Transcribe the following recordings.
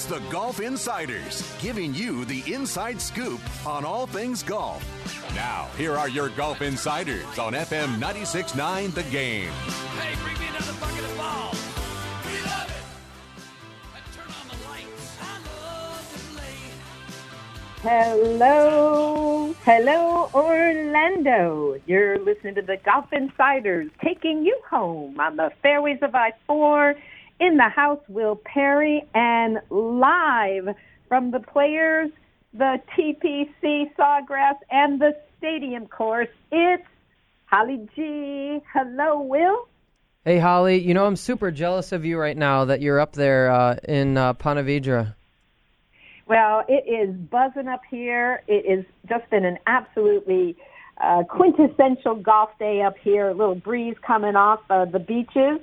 It's the Golf Insiders, giving you the inside scoop on all things golf. Now, here are your Golf Insiders on FM 96.9 The Game. Hey, bring me another bucket of balls. We love it. And turn on the lights. I love to play. Hello, hello, Orlando. You're listening to the Golf Insiders taking you home on the fairways of I 4 in the house, Will Perry, and live from the players, the TPC Sawgrass, and the stadium course. It's Holly G. Hello, Will. Hey, Holly, you know, I'm super jealous of you right now that you're up there uh, in uh, Ponte Vedra. Well, it is buzzing up here. It is just been an absolutely uh, quintessential golf day up here. A little breeze coming off uh, the beaches.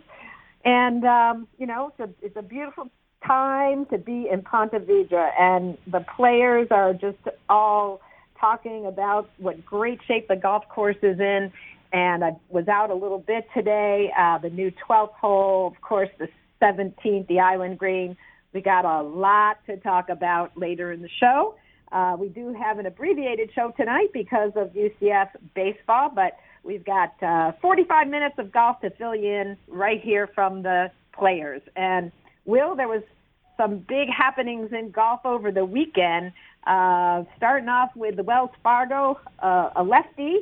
And, um, you know, it's a, it's a beautiful time to be in Ponte Vedra. And the players are just all talking about what great shape the golf course is in. And I was out a little bit today. Uh, the new 12th hole, of course, the 17th, the Island Green. We got a lot to talk about later in the show. Uh, we do have an abbreviated show tonight because of UCF baseball, but we've got uh, 45 minutes of golf to fill you in right here from the players. And Will, there was some big happenings in golf over the weekend. Uh, starting off with the Wells Fargo, uh, a lefty,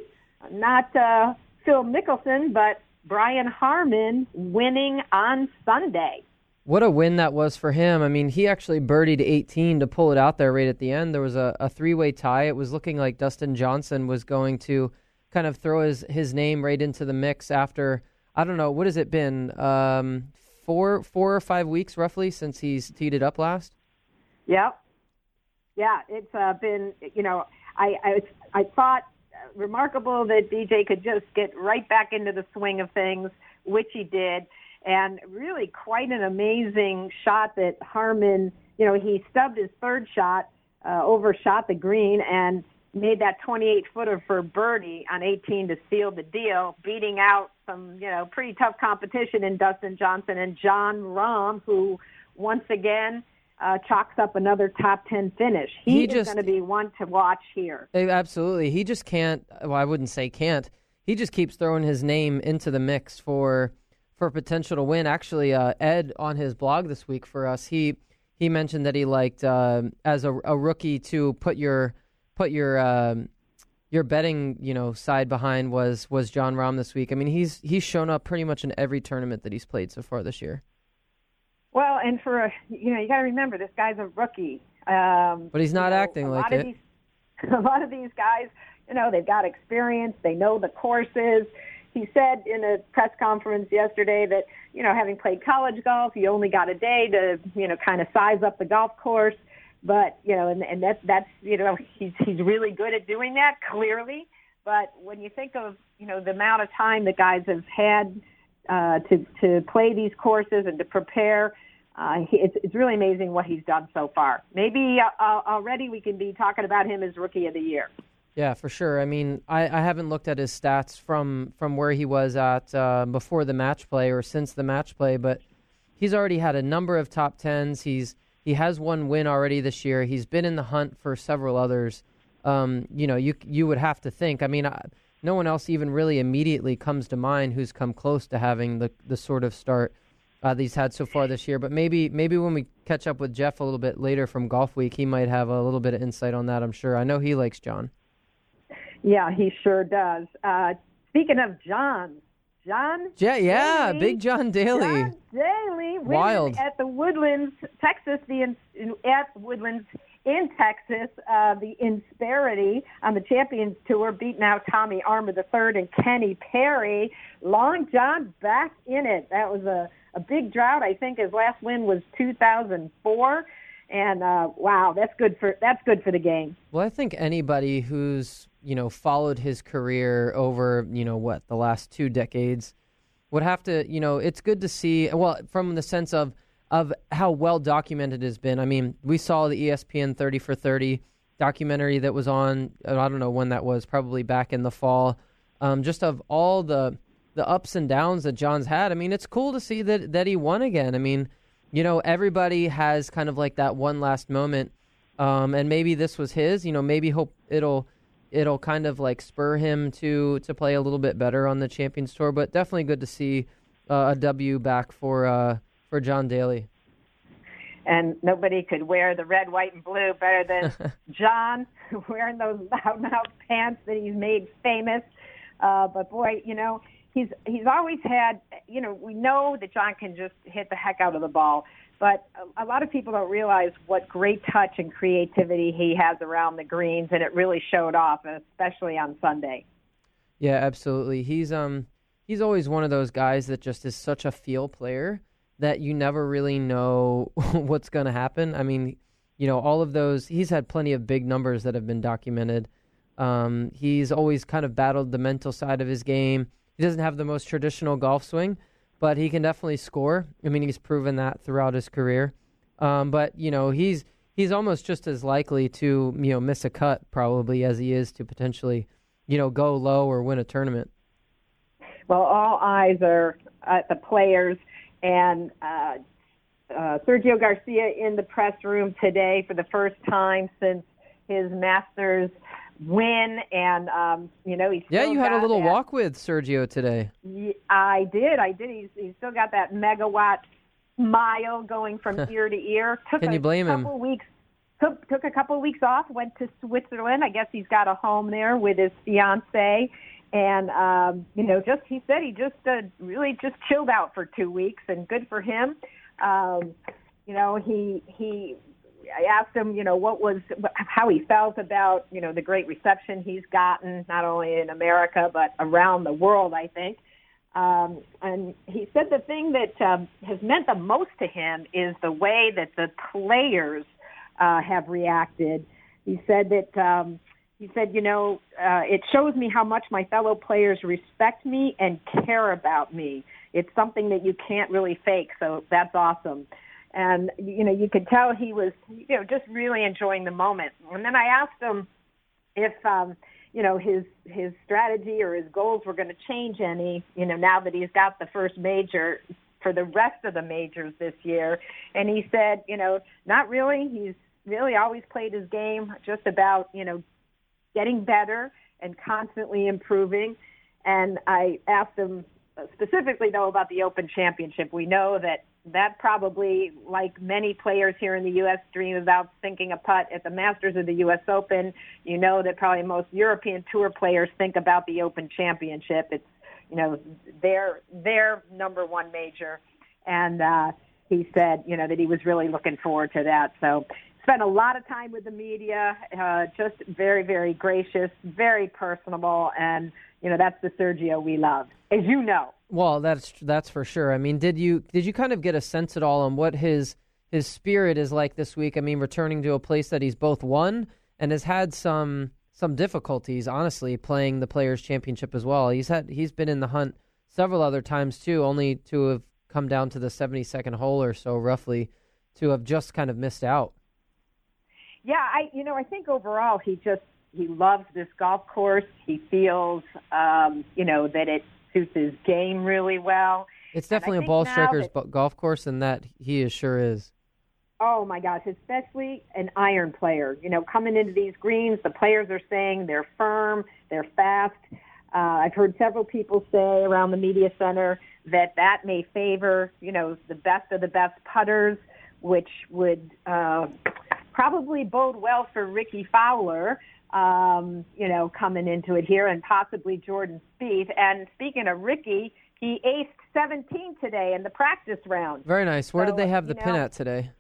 not uh, Phil Mickelson, but Brian Harman winning on Sunday. What a win that was for him. I mean, he actually birdied 18 to pull it out there right at the end. There was a, a three way tie. It was looking like Dustin Johnson was going to kind of throw his, his name right into the mix after, I don't know, what has it been? Um, four, four or five weeks roughly since he's teed it up last? Yep. Yeah, it's uh, been, you know, I, I, I thought remarkable that DJ could just get right back into the swing of things, which he did. And really quite an amazing shot that Harman. you know, he stubbed his third shot, uh, overshot the green and made that 28 footer for birdie on 18 to seal the deal, beating out some, you know, pretty tough competition in Dustin Johnson and Jon Rahm, who once again uh, chalks up another top 10 finish. He, He is just- going to be one to watch here. Absolutely. He just can't, well, I wouldn't say can't. He just keeps throwing his name into the mix for for potential to win. Actually, uh, Ed on his blog this week for us, he he mentioned that he liked uh, as a, a rookie to put your put your um, your betting you know side behind was was Jon Rahm this week. I mean, he's he's shown up pretty much in every tournament that he's played so far this year. Well, and for a, you know, you got to remember this guy's a rookie. Um, But he's you not know, acting like it. These, a lot of these guys, you know, they've got experience. They know the courses. He said in a press conference yesterday that you know, having played college golf, you only got a day to you know kind of size up the golf course. But you know, and and that that's you know he's he's really good at doing that clearly. But when you think of you know the amount of time that guys have had uh, to to play these courses and to prepare, uh, he, it's it's really amazing what he's done so far. Maybe uh, already we can be talking about him as rookie of the year. Yeah, for sure. I mean, I, I haven't looked at his stats from from where he was at uh, before the match play or since the match play, but he's already had a number of top tens. He's he has one win already this year. He's been in the hunt for several others. Um, you know, you you would have to think. I mean, I, no one else even really immediately comes to mind who's come close to having the the sort of start uh, that he's had so far this year. But maybe maybe when we catch up with Jeff a little bit later from Golf Week, he might have a little bit of insight on that. I'm sure. I know he likes John. Yeah, he sure does. Uh, speaking of John, John. Yeah, yeah, Daly, Big John Daly. John Daly Wild. at the Woodlands, Texas. The in, at Woodlands in Texas, uh, the Insperity on the Champions Tour, beating out Tommy Armour the third and Kenny Perry. Long John back in it. That was a a big drought. I think his last win was 2004. and uh, wow, that's good for that's good for the game. Well, I think anybody who's you know followed his career over you know what the last two decades would have to you know it's good to see well from the sense of of how well documented it has been. I mean, we saw the ESPN 30 for 30 documentary that was on I don't know when that was, probably back in the fall. Um, just of all the the ups and downs that John's had. I mean, it's cool to see that that he won again. I mean, you know, everybody has kind of like that one last moment, um, and maybe this was his. You know, maybe hope it'll it'll kind of like spur him to to play a little bit better on the Champions Tour. But definitely good to see uh, a W back for uh, for John Daly. And nobody could wear the red, white, and blue better than John wearing those loudmouth pants that he's made famous. Uh, but boy, you know, he's he's always had you know we know that John can just hit the heck out of the ball, but a, lot of people don't realize what great touch and creativity he has around the greens, and it really showed off, especially on Sunday. Yeah, absolutely. He's um he's always one of those guys that just is such a feel player that you never really know what's going to happen. I mean, you know, all of those he's had plenty of big numbers that have been documented. Um, he's always kind of battled the mental side of his game he doesn't have the most traditional golf swing, but he can definitely score. I mean, he's proven that throughout his career. Um, but you know, he's he's almost just as likely to you know miss a cut probably as he is to potentially you know go low or win a tournament. Well, all eyes are at the players and. Uh, uh, Sergio Garcia in the press room today for the first time since his Masters win and um you know he's yeah you had a little that, walk with sergio today. I did i did. He's, he's still got that megawatt smile going from ear to ear. Took can you blame him? weeks took took a couple of weeks off went to switzerland. I guess he's got a home there with his fiance. And um you know just he said he just uh, really just chilled out for two weeks and good for him. Um you know he he I asked him, you know, what was how he felt about, you know, the great reception he's gotten not only in America but around the world. I think, um, and he said the thing that um, has meant the most to him is the way that the players uh, have reacted. He said that. Um, he said, you know, uh, it shows me how much my fellow players respect me and care about me. It's something that you can't really fake, so that's awesome and you know you could tell he was you know just really enjoying the moment. And then i asked him if um you know his his strategy or his goals were going to change any you know now that he's got the first major for the rest of the majors this year. And he said you know not really. He's really always played his game just about you know getting better and constantly improving. And i asked him specifically though about the open championship. We know that that probably, like many players here in the U.S., dream about sinking a putt at the Masters of the U.S. Open. You know that probably most European Tour players think about the Open Championship. It's you know their their number one major, and uh, he said you know that he was really looking forward to that. So spent a lot of time with the media, uh, just very very gracious, very personable, and you know that's the Sergio we love, as you know. Well, that's that's for sure. I mean, did you did you kind of get a sense at all on what his his spirit is like this week? I mean, returning to a place that he's both won and has had some some difficulties, honestly, playing the Players Championship as well. He's had he's been in the hunt several other times too, only to have come down to the 72nd hole or so roughly to have just kind of missed out. Yeah, I you know, I think overall he just he loves this golf course. He feels um, you know, that it suits his game really well. It's definitely a ball striker's that, golf course, and that he is sure is. Oh my gosh, especially an iron player. You know, coming into these greens, the players are saying they're firm, they're fast. Uh, I've heard several people say around the media center that that may favor, you know, the best of the best putters, which would uh, probably bode well for Rickie Fowler, um, you know, coming into it here, and possibly Jordan Spieth. And speaking of Rickie, he aced 17 today in the practice round. Very nice. Where so, did they have the know, pin at today?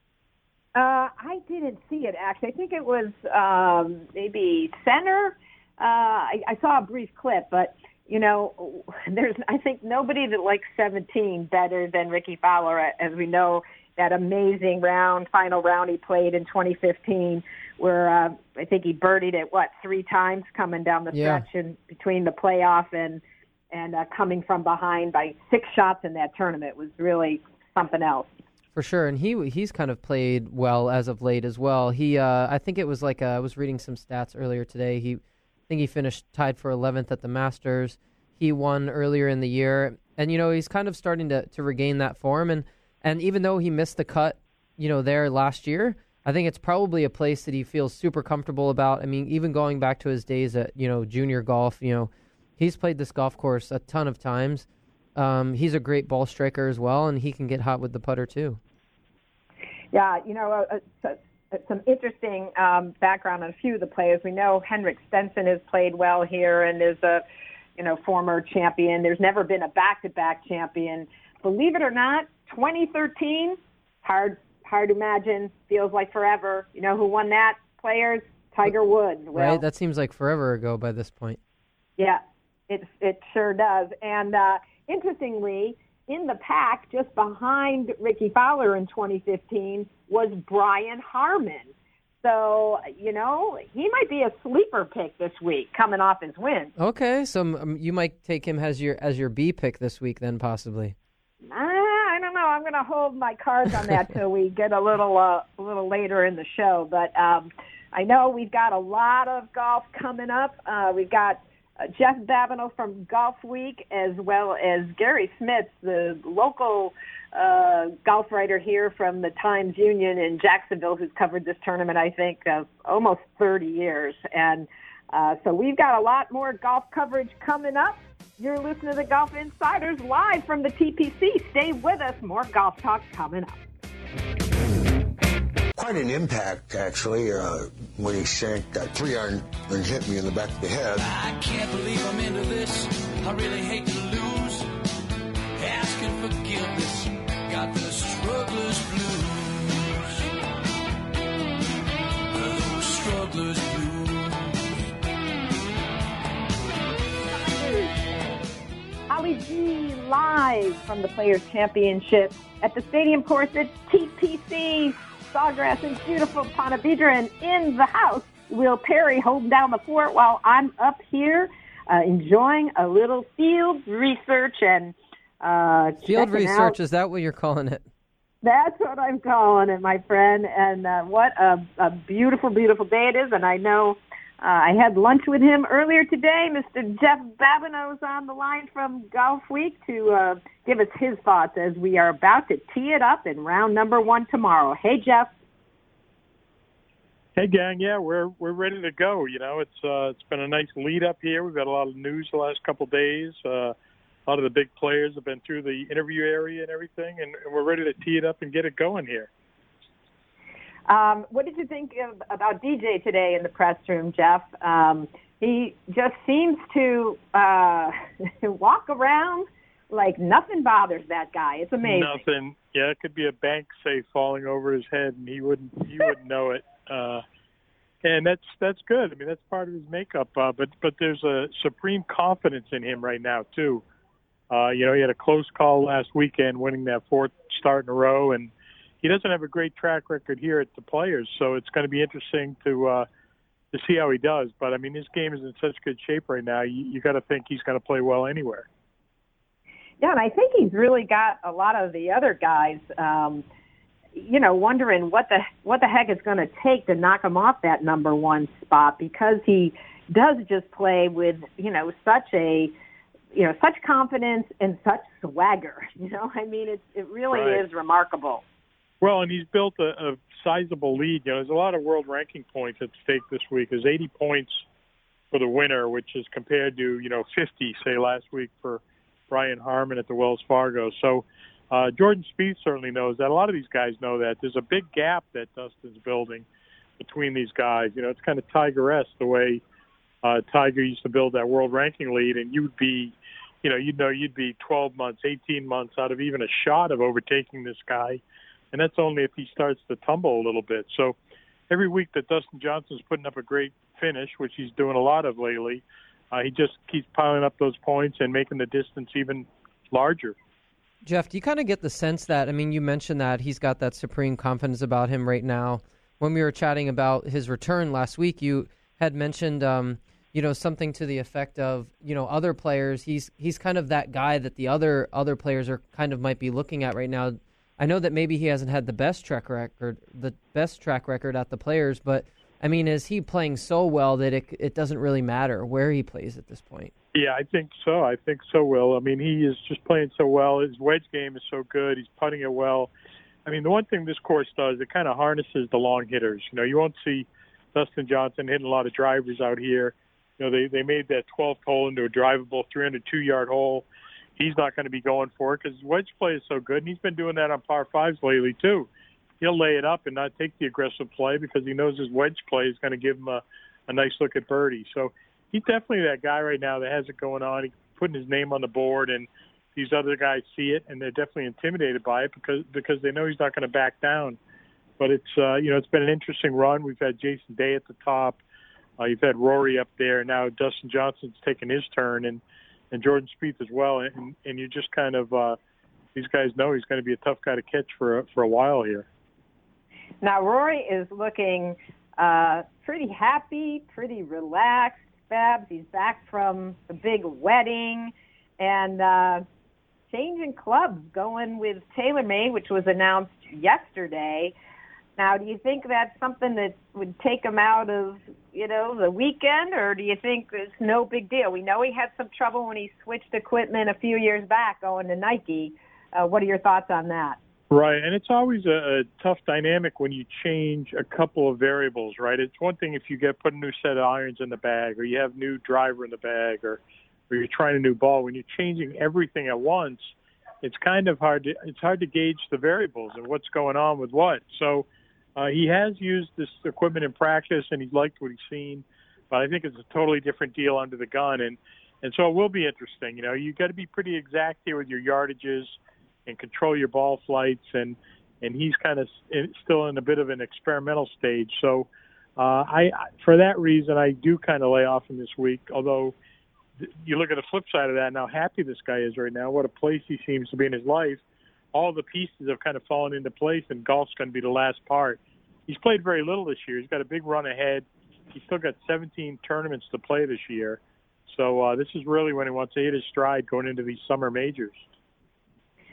Uh, I didn't see it actually. I think it was um, maybe center. Uh, I, I saw a brief clip, but you know, there's I think nobody that likes 17 better than Rickie Fowler. As we know, that amazing round, final round he played in 2015, where uh, I think he birdied it what three times coming down the Yeah. stretch and between the playoff and and uh, coming from behind by six shots in that tournament was really something else. For sure, and he he's kind of played well as of late as well. He, uh, I think it was like uh, I was reading some stats earlier today. He, I think he finished tied for 11th at the Masters. He won earlier in the year, and you know he's kind of starting to, to regain that form. And and even though he missed the cut, you know there last year, I think it's probably a place that he feels super comfortable about. I mean, even going back to his days at you know junior golf, you know, he's played this golf course a ton of times. Um, he's a great ball striker as well, and he can get hot with the putter too. Yeah, you know, uh, uh, uh, some interesting um, background on a few of the players. We know Henrik Stenson has played well here and is a, you know, former champion. There's never been a back-to-back champion. Believe it or not, 2013, hard hard to imagine, feels like forever. You know who won that? Players, Tiger Woods. Well, right? That seems like forever ago by this point. yeah, it it sure does. And uh, interestingly, in the pack, just behind Rickie Fowler in 2015, was Brian Harman. So you know he might be a sleeper pick this week, coming off his win. Okay, so um, you might take him as your as your B pick this week, then possibly. Uh, I don't know. I'm going to hold my cards on that till we get a little uh, a little later in the show. But um, I know we've got a lot of golf coming up. Uh, we've got uh, Jeff Babineau from Golf Week, as well as Gary Smits, the local uh, golf writer here from the Times Union in Jacksonville, who's covered this tournament, I think, uh, almost 30 years. And uh, so we've got a lot more golf coverage coming up. You're listening to the Golf Insiders live from the TPC. Stay with us. More golf talk coming up. Quite an impact, actually, uh, when he sank that three iron and hit me in the back of the head. I can't believe I'm into this. I really hate to lose. Asking live from the Players Championship at the stadium course at TPC. Sawgrass and beautiful Ponte Vedra and in the house. Will Perry holding down the fort while I'm up here uh, enjoying a little field research and uh, Field research out- is that what you're calling it? That's what I'm calling it, my friend. And uh, what a, a beautiful, beautiful day it is. And I know uh, I had lunch with him earlier today. Mr. Jeff Babineau's on the line from Golf Week to uh, give us his thoughts as we are about to tee it up in round number one tomorrow. Hey, Jeff. Hey gang, yeah, we're we're ready to go. You know, it's uh, it's been a nice lead up here. We've got a lot of news the last couple of days. Uh, a lot of the big players have been through the interview area and everything, and, and we're ready to tee it up and get it going here. Um, what did you think of, about DJ today in the press room, Jeff? Um, he just seems to uh, walk around like nothing bothers that guy. It's amazing. Nothing. Yeah, it could be a bank safe falling over his head, and he wouldn't he wouldn't know it. Uh, and that's that's good. I mean, that's part of his makeup. Uh, but but there's a supreme confidence in him right now too. Uh, you know, he had a close call last weekend, winning that fourth start in a row, and he doesn't have a great track record here at the Players. So it's going to be interesting to uh, to see how he does. But I mean, his game is in such good shape right now. You, you got to think he's going to play well anywhere. Yeah, and I think he's really got a lot of the other guys, um, you know, wondering what the what the heck it's going to take to knock him off that number one spot because he does just play with you know such a you know such confidence and such swagger. You know, I mean, it's it really Right. is remarkable. Well, and he's built a, a sizable lead. You know, there's a lot of world ranking points at stake this week. There's 80 points for the winner, which is compared to you know 50, say last week for Brian Harman at the Wells Fargo. So uh, Jordan Spieth certainly knows that. A lot of these guys know that. There's a big gap that Dustin's building between these guys. You know, it's kind of Tiger-esque the way uh, Tiger used to build that world ranking lead, and you'd be, you know, you'd know you'd be 12 months, 18 months out of even a shot of overtaking this guy, and that's only if he starts to tumble a little bit. So every week that Dustin Johnson's putting up a great finish, which he's doing a lot of lately, uh, he just keeps piling up those points and making the distance even larger. Jeff, do you kind of get the sense that, I mean, you mentioned that he's got that supreme confidence about him right now. When we were chatting about his return last week, you had mentioned, um, you know, something to the effect of, you know, other players. He's he's kind of that guy that the other other players are kind of might be looking at right now. I know that maybe he hasn't had the best track record, the best track record at the players, but I mean, is he playing so well that it it doesn't really matter where he plays at this point? Yeah, I think so. I think so, Will. I mean, he is just playing so well. His wedge game is so good. He's putting it well. I mean, the one thing this course does, it kind of harnesses the long hitters. You know, you won't see Dustin Johnson hitting a lot of drivers out here. You know, they they made that 12th hole into a drivable 302 yard hole. He's not going to be going for it because wedge play is so good, and he's been doing that on par fives lately too. He'll lay it up and not take the aggressive play because he knows his wedge play is going to give him a, a nice look at birdie. So he's definitely that guy right now that has it going on. He's putting his name on the board, and these other guys see it, and they're definitely intimidated by it because because they know he's not going to back down. But it's uh, you know it's been an interesting run. We've had Jason Day at the top. Uh, you've had Rory up there. Now Dustin Johnson's taking his turn, and and Jordan Spieth as well. And and you just kind of uh, these guys know he's going to be a tough guy to catch for for a while here. Now Rory is looking uh, pretty happy, pretty relaxed. Babs, he's back from the big wedding, and uh, changing clubs, going with TaylorMade, which was announced yesterday. Now, do you think that's something that would take him out of, you know, the weekend, or do you think it's no big deal? We know he had some trouble when he switched equipment a few years back going to Nike. Uh, what are your thoughts on that? Right, and it's always a, a tough dynamic when you change a couple of variables, right? It's one thing if you get put a new set of irons in the bag, or you have new driver in the bag, or or you're trying a new ball. When you're changing everything at once, it's kind of hard to it's hard to gauge the variables and what's going on with what. So uh, he has used this equipment in practice, and he's liked what he's seen. But I think it's a totally different deal under the gun, and and so it will be interesting. You know, you got to be pretty exact here with your yardages and control your ball flights, and and he's kind of still in a bit of an experimental stage. So uh, I, for that reason, I do kind of lay off him this week. Although you look at the flip side of that, and how happy this guy is right now, what a place he seems to be in his life all the pieces have kind of fallen into place, and golf's going to be the last part. He's played very little this year. He's got a big run ahead. He's still got 17 tournaments to play this year. So uh, this is really when he wants to hit his stride going into these summer majors.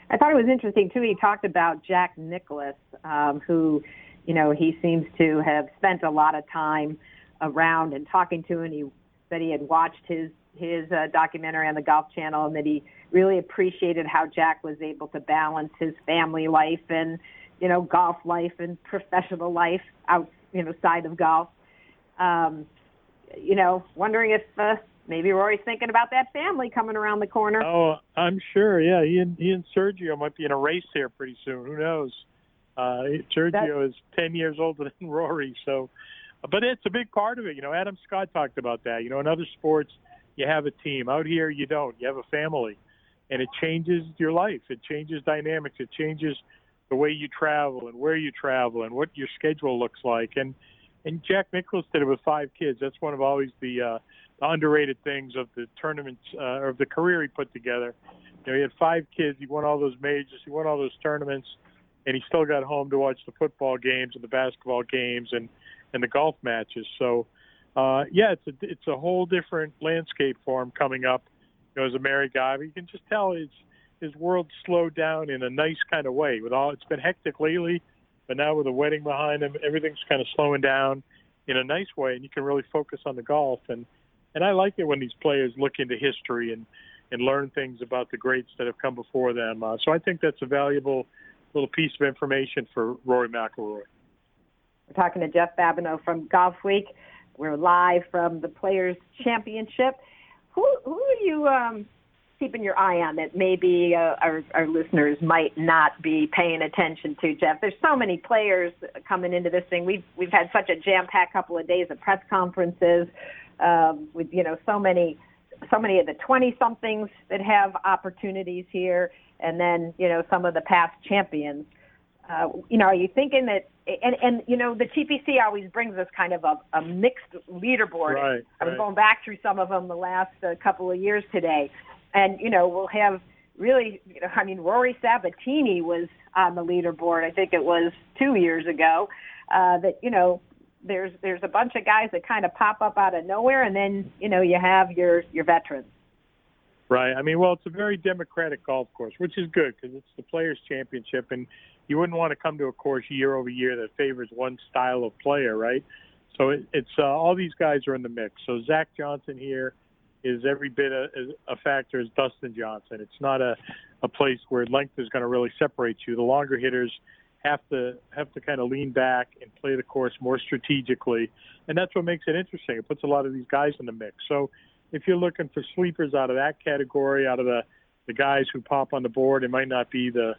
I thought it was interesting too. He talked about Jack Nicklaus, um, who, you know, he seems to have spent a lot of time around and talking to, and he said he had watched his his uh, documentary on the Golf Channel, and that he really appreciated how Jack was able to balance his family life and you know golf life and professional life out you know side of golf. Um, you know, wondering if uh, maybe Rory's thinking about that family coming around the corner. Oh, I'm sure. Yeah, he and he and Sergio might be in a race here pretty soon. Who knows? Uh, Sergio That's... is ten years older than Rory, so. But it's a big part of it. You know, Adam Scott talked about that. You know, in other sports, you have a team. Out here, you don't. You have a family and it changes your life. It changes dynamics. It changes the way you travel and where you travel and what your schedule looks like. And and Jack Nicklaus did it with five kids. That's one of always the, uh, the underrated things of the tournaments uh, of the career he put together. You know, he had five kids. He won all those majors. He won all those tournaments, and he still got home to watch the football games and the basketball games and and the golf matches. So, uh, yeah, it's a it's a whole different landscape for him coming up you know, as a married guy. But you can just tell his his world slowed down in a nice kind of way. With all it's been hectic lately, but now with a wedding behind him, everything's kind of slowing down in a nice way, and you can really focus on the golf. and And I like it when these players look into history and and learn things about the greats that have come before them. Uh, so I think that's a valuable little piece of information for Rory McIlroy. We're talking to Jeff Babineau from Golf Week. We're live from the Players Championship. Who who are you um, keeping your eye on that maybe uh, our our listeners might not be paying attention to, Jeff? There's so many players coming into this thing. We've we've had such a jam packed couple of days of press conferences um, with you know so many so many of the 20 somethings that have opportunities here, and then you know some of the past champions. Uh, you know, are you thinking that and and you know the TPC always brings us kind of a, a mixed leaderboard. Right, I was right. going back through some of them the last uh, couple of years today, and you know we'll have really, you know, I mean, Rory Sabbatini was on the leaderboard. I think it was two years ago. Uh, that you know, there's there's a bunch of guys that kind of pop up out of nowhere, and then you know you have your your veterans. Right. I mean, well, it's a very democratic golf course, which is good because it's the Players Championship, and you wouldn't want to come to a course year over year that favors one style of player, right? So it, it's uh, all these guys are in the mix. So Zach Johnson here is every bit a, a factor as Dustin Johnson. It's not a, a place where length is going to really separate you. The longer hitters have to have to kind of lean back and play the course more strategically, and that's what makes it interesting. It puts a lot of these guys in the mix. So if you're looking for sleepers out of that category, out of the the guys who pop on the board, it might not be the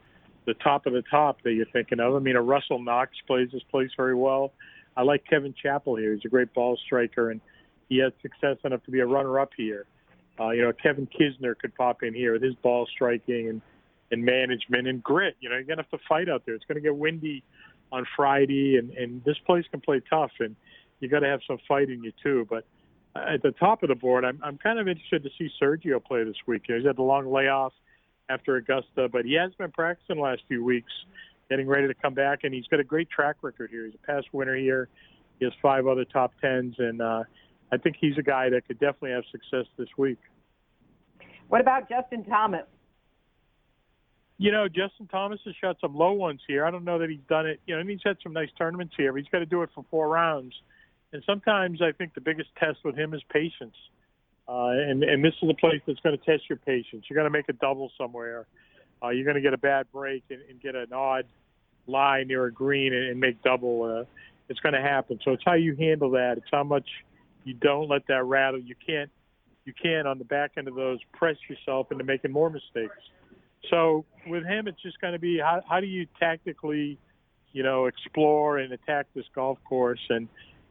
the top of the top that you're thinking of. I mean, a Russell Knox plays this place very well. I like Kevin Chappell here. He's a great ball striker, and he had success enough to be a runner-up here. Uh, you know, Kevin Kisner could pop in here with his ball striking and and management and grit. You know, you're gonna have to fight out there. It's gonna get windy on Friday, and and this place can play tough, and you got to have some fight in you too. But at the top of the board, I'm I'm kind of interested to see Sergio play this week. You know, he's had the long layoff after Augusta, but he has been practicing the last few weeks, getting ready to come back, and he's got a great track record here. He's a past winner here. He has five other top tens, and uh, I think he's a guy that could definitely have success this week. What about Justin Thomas? You know, Justin Thomas has shot some low ones here. I don't know that he's done it. You know, he's had some nice tournaments here, but he's got to do it for four rounds. And sometimes I think the biggest test with him is patience. Uh, and, and this is a place that's going to test your patience. You're going to make a double somewhere. Uh, you're going to get a bad break and, and get an odd lie near a green and, and make double. Uh, it's going to happen. So it's how you handle that. It's how much you don't let that rattle. You can't, you can't on the back end of those press yourself into making more mistakes. So with him, it's just going to be how, how do you tactically, you know, explore and attack this golf course and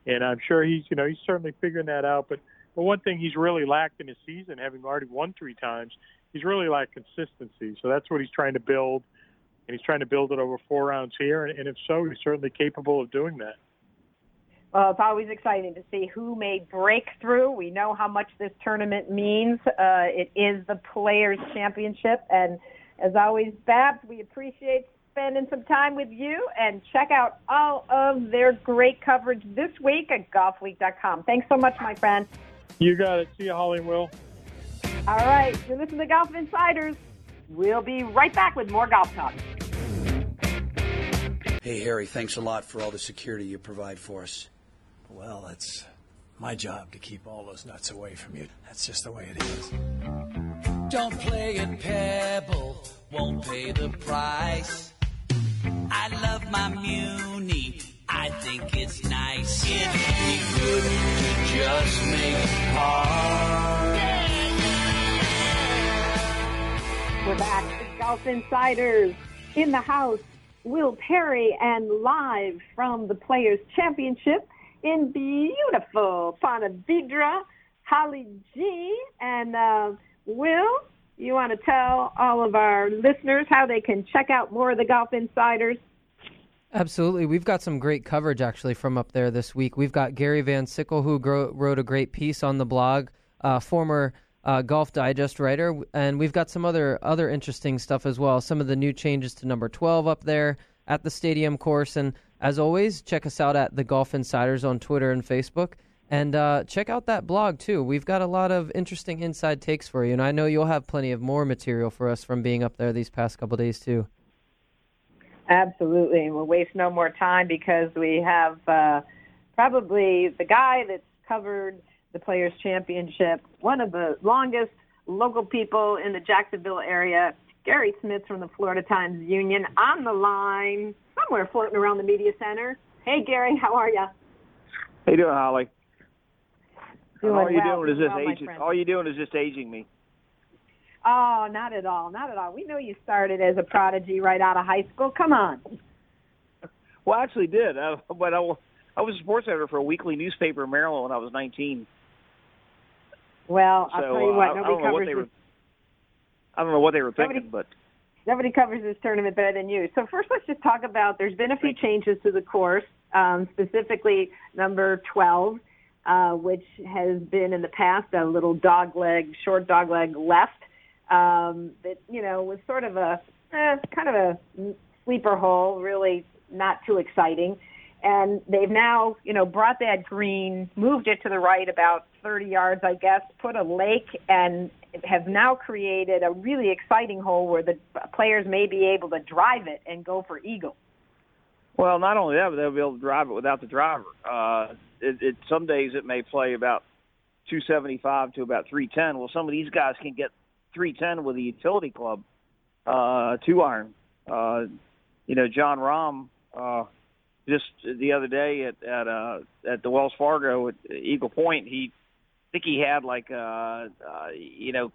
and I'm sure he's you know he's certainly figuring that out. But but one thing he's really lacked in his season, having already won three times, he's really lacked consistency. So that's what he's trying to build, and he's trying to build it over four rounds here. And, and if so, he's certainly capable of doing that. Well, it's always exciting to see who may break through. We know how much this tournament means. Uh, it is the Players' Championship, and as always, Babs, we appreciate spending some time with you and check out all of their great coverage this week at golfweek.com. Thanks so much, my friend. You got it. See you, Holly and Will. All right. You're listening to Golf Insiders. We'll be right back with more golf talk. Hey, Harry, thanks a lot for all the security you provide for us. Well, it's my job to keep all those nuts away from you. That's just the way it is. Don't play at Pebble, won't pay the price. I love my Muni, I think it's nice. It'd be good to just make par. We're back with Golf Insiders in the house. Will Perry and live from the Players Championship in beautiful Ponte Vedra, Holly G. And uh, Will, you want to tell all of our listeners how they can check out more of the Golf Insiders? Absolutely. We've got some great coverage actually from up there this week. We've got Gary Van Sickle, who gro- wrote a great piece on the blog, uh, former uh, Golf Digest writer, and we've got some other other interesting stuff as well. Some of the new changes to number 12 up there at the stadium course. And as always, check us out at the Golf Insiders on Twitter and Facebook. And uh, check out that blog too. We've got a lot of interesting inside takes for you, and I know you'll have plenty of more material for us from being up there these past couple days too. Absolutely, and we'll waste no more time because we have uh, probably the guy that's covered the Players Championship, one of the longest local people in the Jacksonville area, Gary Smits from the Florida Times Union, on the line somewhere floating around the media center. Hey, Gary, how are you? How you doing, Holly? Doing all you well, doing is just well, aging. All you doing is just aging me. Oh, not at all, not at all. We know you started as a prodigy right out of high school. Come on. Well, I actually did, uh, but I, I was a sports editor for a weekly newspaper in Maryland when I was 19. Well, I'll so tell you uh, what, I, I nobody don't know what covers they this were. I don't know what they were Nobody- thinking, but nobody covers this tournament better than you. So first, let's just talk about. There's been a few changes to the course, um, specifically number 12, uh, which has been in the past a little dog leg, short dog leg left. Um, that you know was sort of a eh, kind of a sleeper hole, really not too exciting. And they've now, you know, brought that green, moved it to the right about 30 yards, I guess, put a lake, and have now created a really exciting hole where the players may be able to drive it and go for eagle. Well, not only that, but they'll be able to drive it without the driver. Uh, it, it, some days it may play about 275 to about 310. Well, some of these guys can get 310 with a utility club, uh, two iron. Uh, you know, Jon Rahm, uh, just the other day at at uh, at the Wells Fargo at Eagle Point, he I think he had like uh, uh, you know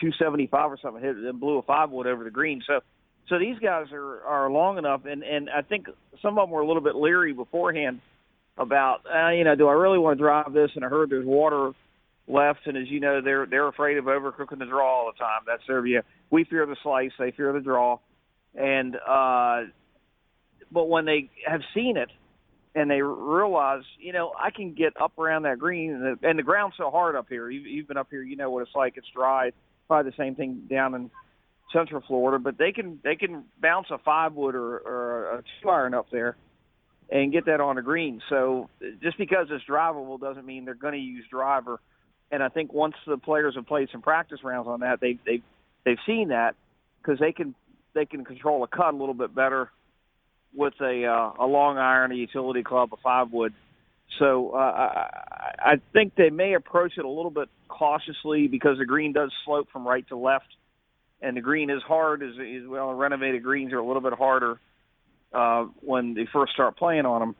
275 or something, hit and blew a five wood over the green. So so these guys are are long enough, and and I think some of them were a little bit leery beforehand about uh, you know do I really want to drive this? And I heard there's water left, and as you know, they're they're afraid of overcooking the draw all the time. That's view. We fear the slice, they fear the draw, and uh, but when they have seen it and they realize, you know, I can get up around that green, and the, and the ground's so hard up here. You've, you've been up here, you know what it's like. It's dry. Probably the same thing down in Central Florida, but they can they can bounce a five wood or, or a two iron up there and get that on a green. So just because it's drivable doesn't mean they're going to use driver and I think once the players have played some practice rounds on that, they they they've seen that because they can they can control a cut a little bit better with a uh, a long iron, a utility club, a five wood. So uh, I, I think they may approach it a little bit cautiously because the green does slope from right to left, and the green is hard. As, as well, renovated greens are a little bit harder uh, when they first start playing on them,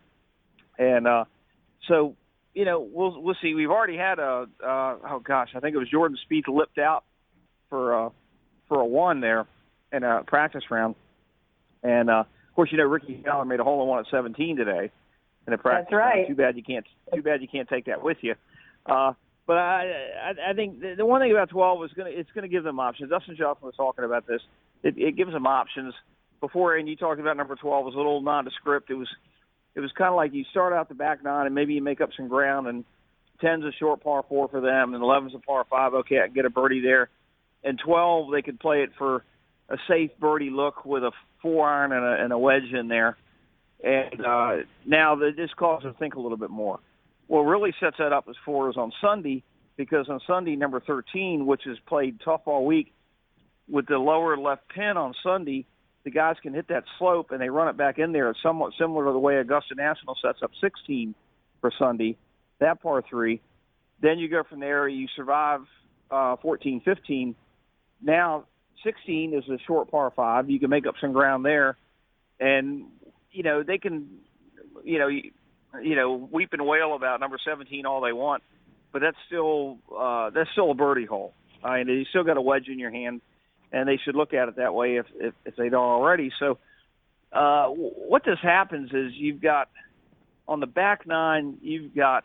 and uh, so you know, we'll we'll see. We've already had a uh, oh gosh, I think it was Jordan Spieth lipped out for uh, for a one there in a practice round, and uh, of course you know Rickie Fowler made a hole in one at 17 today in a practice. That's right. Round. Too bad you can't. Too bad you can't take that with you. Uh, but I, I I think the, the one thing about 12 is going to it's going to give them options. Dustin Johnson was talking about this. It, it gives them options. Before, and you talked about number 12 was a little nondescript. It was it was kind of like you start out the back nine and maybe you make up some ground and ten's a short par four for them and eleven's a par five. Okay, I can get a birdie there. And twelve, they could play it for a safe birdie look with a four iron and a, and a wedge in there. And uh, now that this causes them to think a little bit more. What really sets that up as four is on Sunday because on Sunday number 13, which is played tough all week, with the lower left pin on Sunday, the guys can hit that slope and they run it back in there. It's somewhat similar to the way Augusta National sets up 16 for Sunday, that par three. Then you go from there. You survive uh, 14, 15. Now 16 is a short par five. You can make up some ground there, and you know they can, you know, you, know, weep and wail about number 17 all they want, but that's still uh, that's still a birdie hole. I mean, you still got a wedge in your hand and they should look at it that way if if, if they don't already. So, uh, what this happens is you've got on the back nine, you've got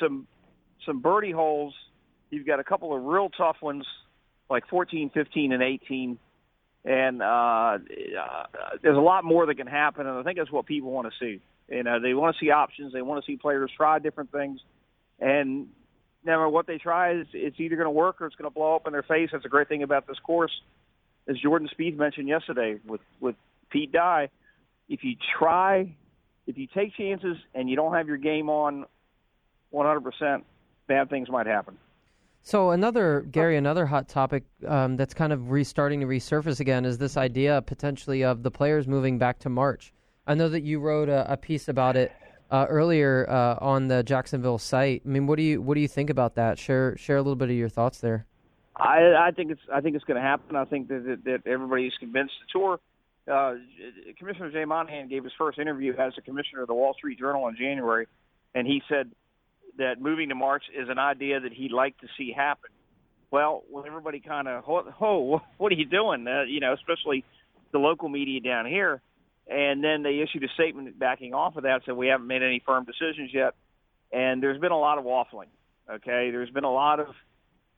some some birdie holes. You've got a couple of real tough ones, like 14, 15, and 18. And uh, uh, there's a lot more that can happen, and I think that's what people want to see. You know, they want to see options. They want to see players try different things, and no matter what they try, it's, it's either going to work or it's going to blow up in their face. That's a great thing about this course, as Jordan Spieth mentioned yesterday with with Pete Dye. If you try, if you take chances and you don't have your game on 100%, bad things might happen. So another Gary, another hot topic um, that's kind of restarting to resurface again is this idea potentially of the players moving back to March. I know that you wrote a, a piece about it uh, earlier uh, on the Jacksonville site. I mean, what do you what do you think about that? Share share a little bit of your thoughts there. I, I think it's I think it's going to happen. I think that, that, that everybody's convinced. The tour uh, Commissioner Jay Monahan gave his first interview as a commissioner of the Wall Street Journal in January, and he said that moving to March is an idea that he'd like to see happen. Well, when everybody kind of, oh, what are you doing? Uh, you know, especially the local media down here and then they issued a statement backing off of that, said we haven't made any firm decisions yet. And there's been a lot of waffling. Okay, there's been a lot of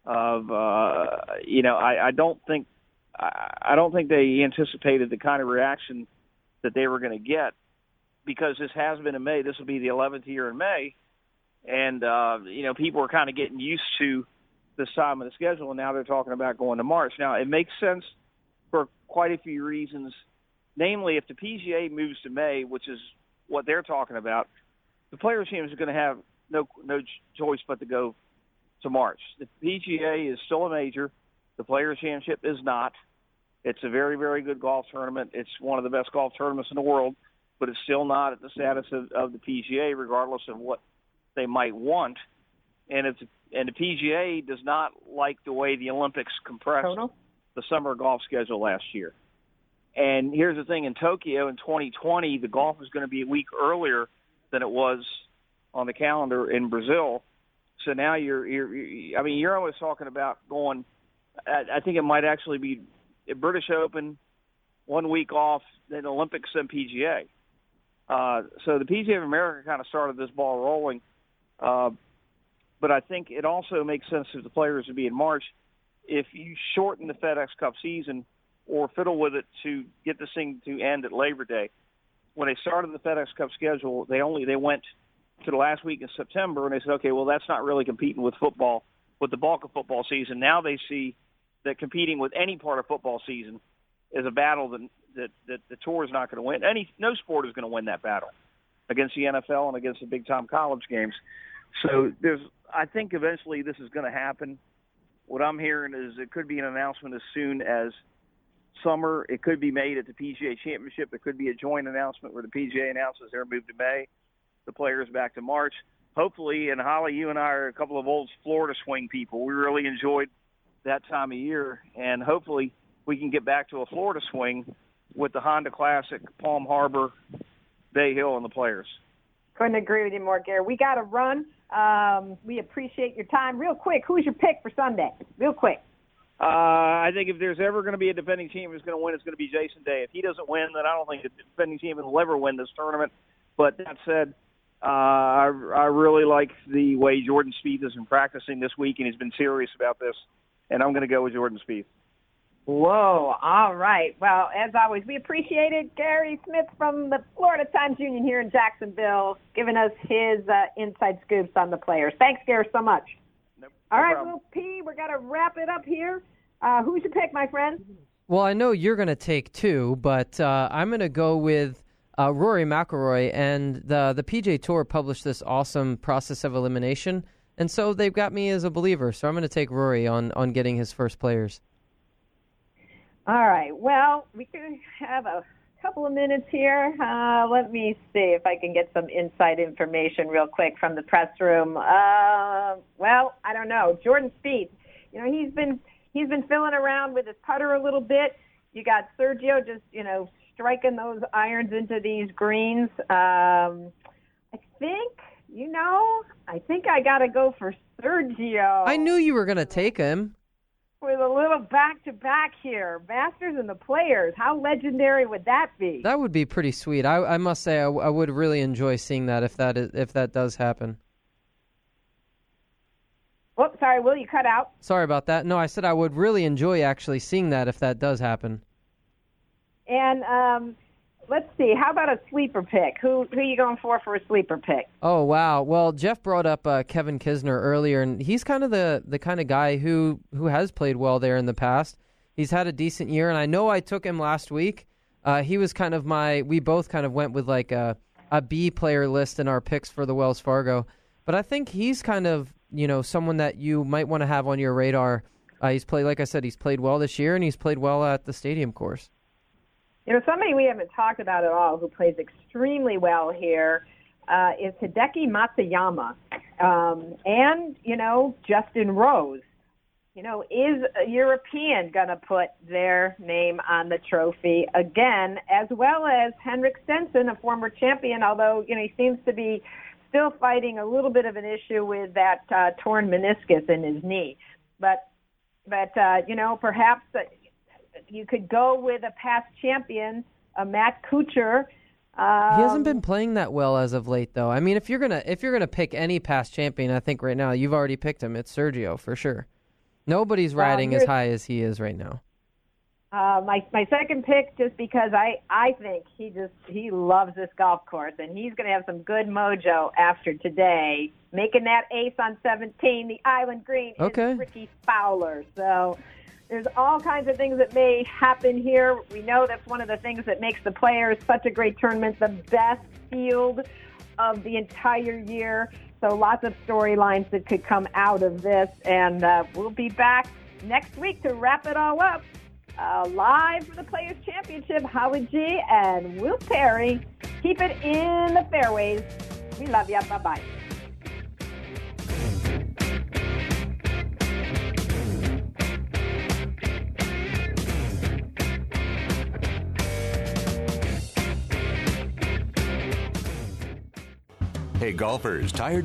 of uh, you know I, I don't think I, I don't think they anticipated the kind of reaction that they were going to get because this has been in May. This will be the 11th year in May, and uh, you know people are kind of getting used to this time of the schedule, and now they're talking about going to March. Now it makes sense for quite a few reasons. Namely, if the PGA moves to May, which is what they're talking about, the Players Team is going to have no no choice but to go to March. The PGA is still a major. The Players Championship is not. It's a very very good golf tournament. It's one of the best golf tournaments in the world, but it's still not at the status of, of the PGA, regardless of what they might want. And it's and the PGA does not like the way the Olympics compressed Total? the summer golf schedule last year. And here's the thing: in Tokyo in 2020, the golf is going to be a week earlier than it was on the calendar in Brazil. So now you're, you're I mean, you're always talking about going. I, I think it might actually be British Open, one week off, then Olympics and PGA. Uh, so the PGA of America kind of started this ball rolling. Uh, but I think it also makes sense if the players would be in March. If you shorten the FedEx Cup season or fiddle with it to get this thing to end at Labor Day, when they started the FedEx Cup schedule, they only they went to the last week in September and they said, okay, well that's not really competing with football, with the bulk of football season. Now they see that competing with any part of football season is a battle that that, that the tour is not going to win. Any no sport is going to win that battle against the NFL and against the big time college games. So there's, I think eventually this is going to happen. What I'm hearing is it could be an announcement as soon as summer. It could be made at the PGA Championship. It could be a joint announcement where the PGA announces their move to May, the players back to March. Hopefully, and Holly, you and I are a couple of old Florida swing people. We really enjoyed that time of year, and hopefully we can get back to a Florida swing with the Honda Classic, Palm Harbor, Bay Hill, and the players. Couldn't agree with you more, Gary. We got to run. Um, we appreciate your time. Real quick, who's your pick for Sunday? Real quick. Uh, I think if there's ever going to be a defending team who's going to win, it's going to be Jason Day. If he doesn't win, then I don't think the defending team will ever win this tournament. But that said, uh, I, I really like the way Jordan Spieth has been practicing this week, and he's been serious about this. And I'm going to go with Jordan Spieth. Whoa. All right. Well, as always, we appreciate it. Gary Smits from the Florida Times Union here in Jacksonville giving us his uh, inside scoops on the players. Thanks, Gary, so much. Nope, All no right, problem. Will P, we're going to wrap it up here. Uh, who's your pick, my friend? Well, I know you're going to take two, but uh, I'm going to go with uh, Rory McIlroy. And the the PGA Tour published this awesome process of elimination, and so they've got me as a believer. So I'm going to take Rory on on getting his first players. All right. Well, we can have a couple of minutes here. Uh, let me see if I can get some inside information real quick from the press room. Uh, well, I don't know. Jordan Spieth, you know, he's been he's been filling around with his putter a little bit. You got Sergio just you know striking those irons into these greens. Um, I think you know. I think I got to go for Sergio I knew you were going to take him. With a little back to back here. Masters and the players. How legendary would that be? That would be pretty sweet. I, I must say, I would really enjoy seeing that if that is, if that does happen. Whoops, sorry, Will, you cut out. Sorry about that. No, I said I would really enjoy actually seeing that if that does happen. And um, let's see, how about a sleeper pick? Who who are you going for for a sleeper pick? Oh wow! Well, Jeff brought up uh, Kevin Kisner earlier, and he's kind of the the kind of guy who who has played well there in the past. He's had a decent year, and I know I took him last week. Uh, he was kind of my. We both kind of went with like a a B player list in our picks for the Wells Fargo, but I think he's kind of you know someone that you might want to have on your radar. Uh, he's played, like I said, he's played well this year, and he's played well at the Stadium course. You know, somebody we haven't talked about at all who plays extremely well here uh, is Hideki Matsuyama. Um, and, you know, Justin Rose. You know, is a European going to put their name on the trophy again, as well as Henrik Stenson, a former champion, although, you know, he seems to be still fighting a little bit of an issue with that uh, torn meniscus in his knee. But, but uh, you know, perhaps uh, you could go with a past champion, a Matt Kuchar. Um, He hasn't been playing that well as of late, though. I mean, if you're gonna if you're gonna pick any past champion, I think right now you've already picked him. It's Sergio for sure. Nobody's riding as high as he is right now. Uh, my my second pick, just because I I think he just he loves this golf course, and he's going to have some good mojo after today, making that ace on 17, the Island Green. Okay. Is Rickie Fowler. So there's all kinds of things that may happen here. We know that's one of the things that makes the players such a great tournament, the best field of the entire year. So lots of storylines that could come out of this, and uh, we'll be back next week to wrap it all up. Uh, live for the Players Championship, Howard G and Will Perry. Keep it in the fairways. We love you. Bye bye. Hey, golfers, tired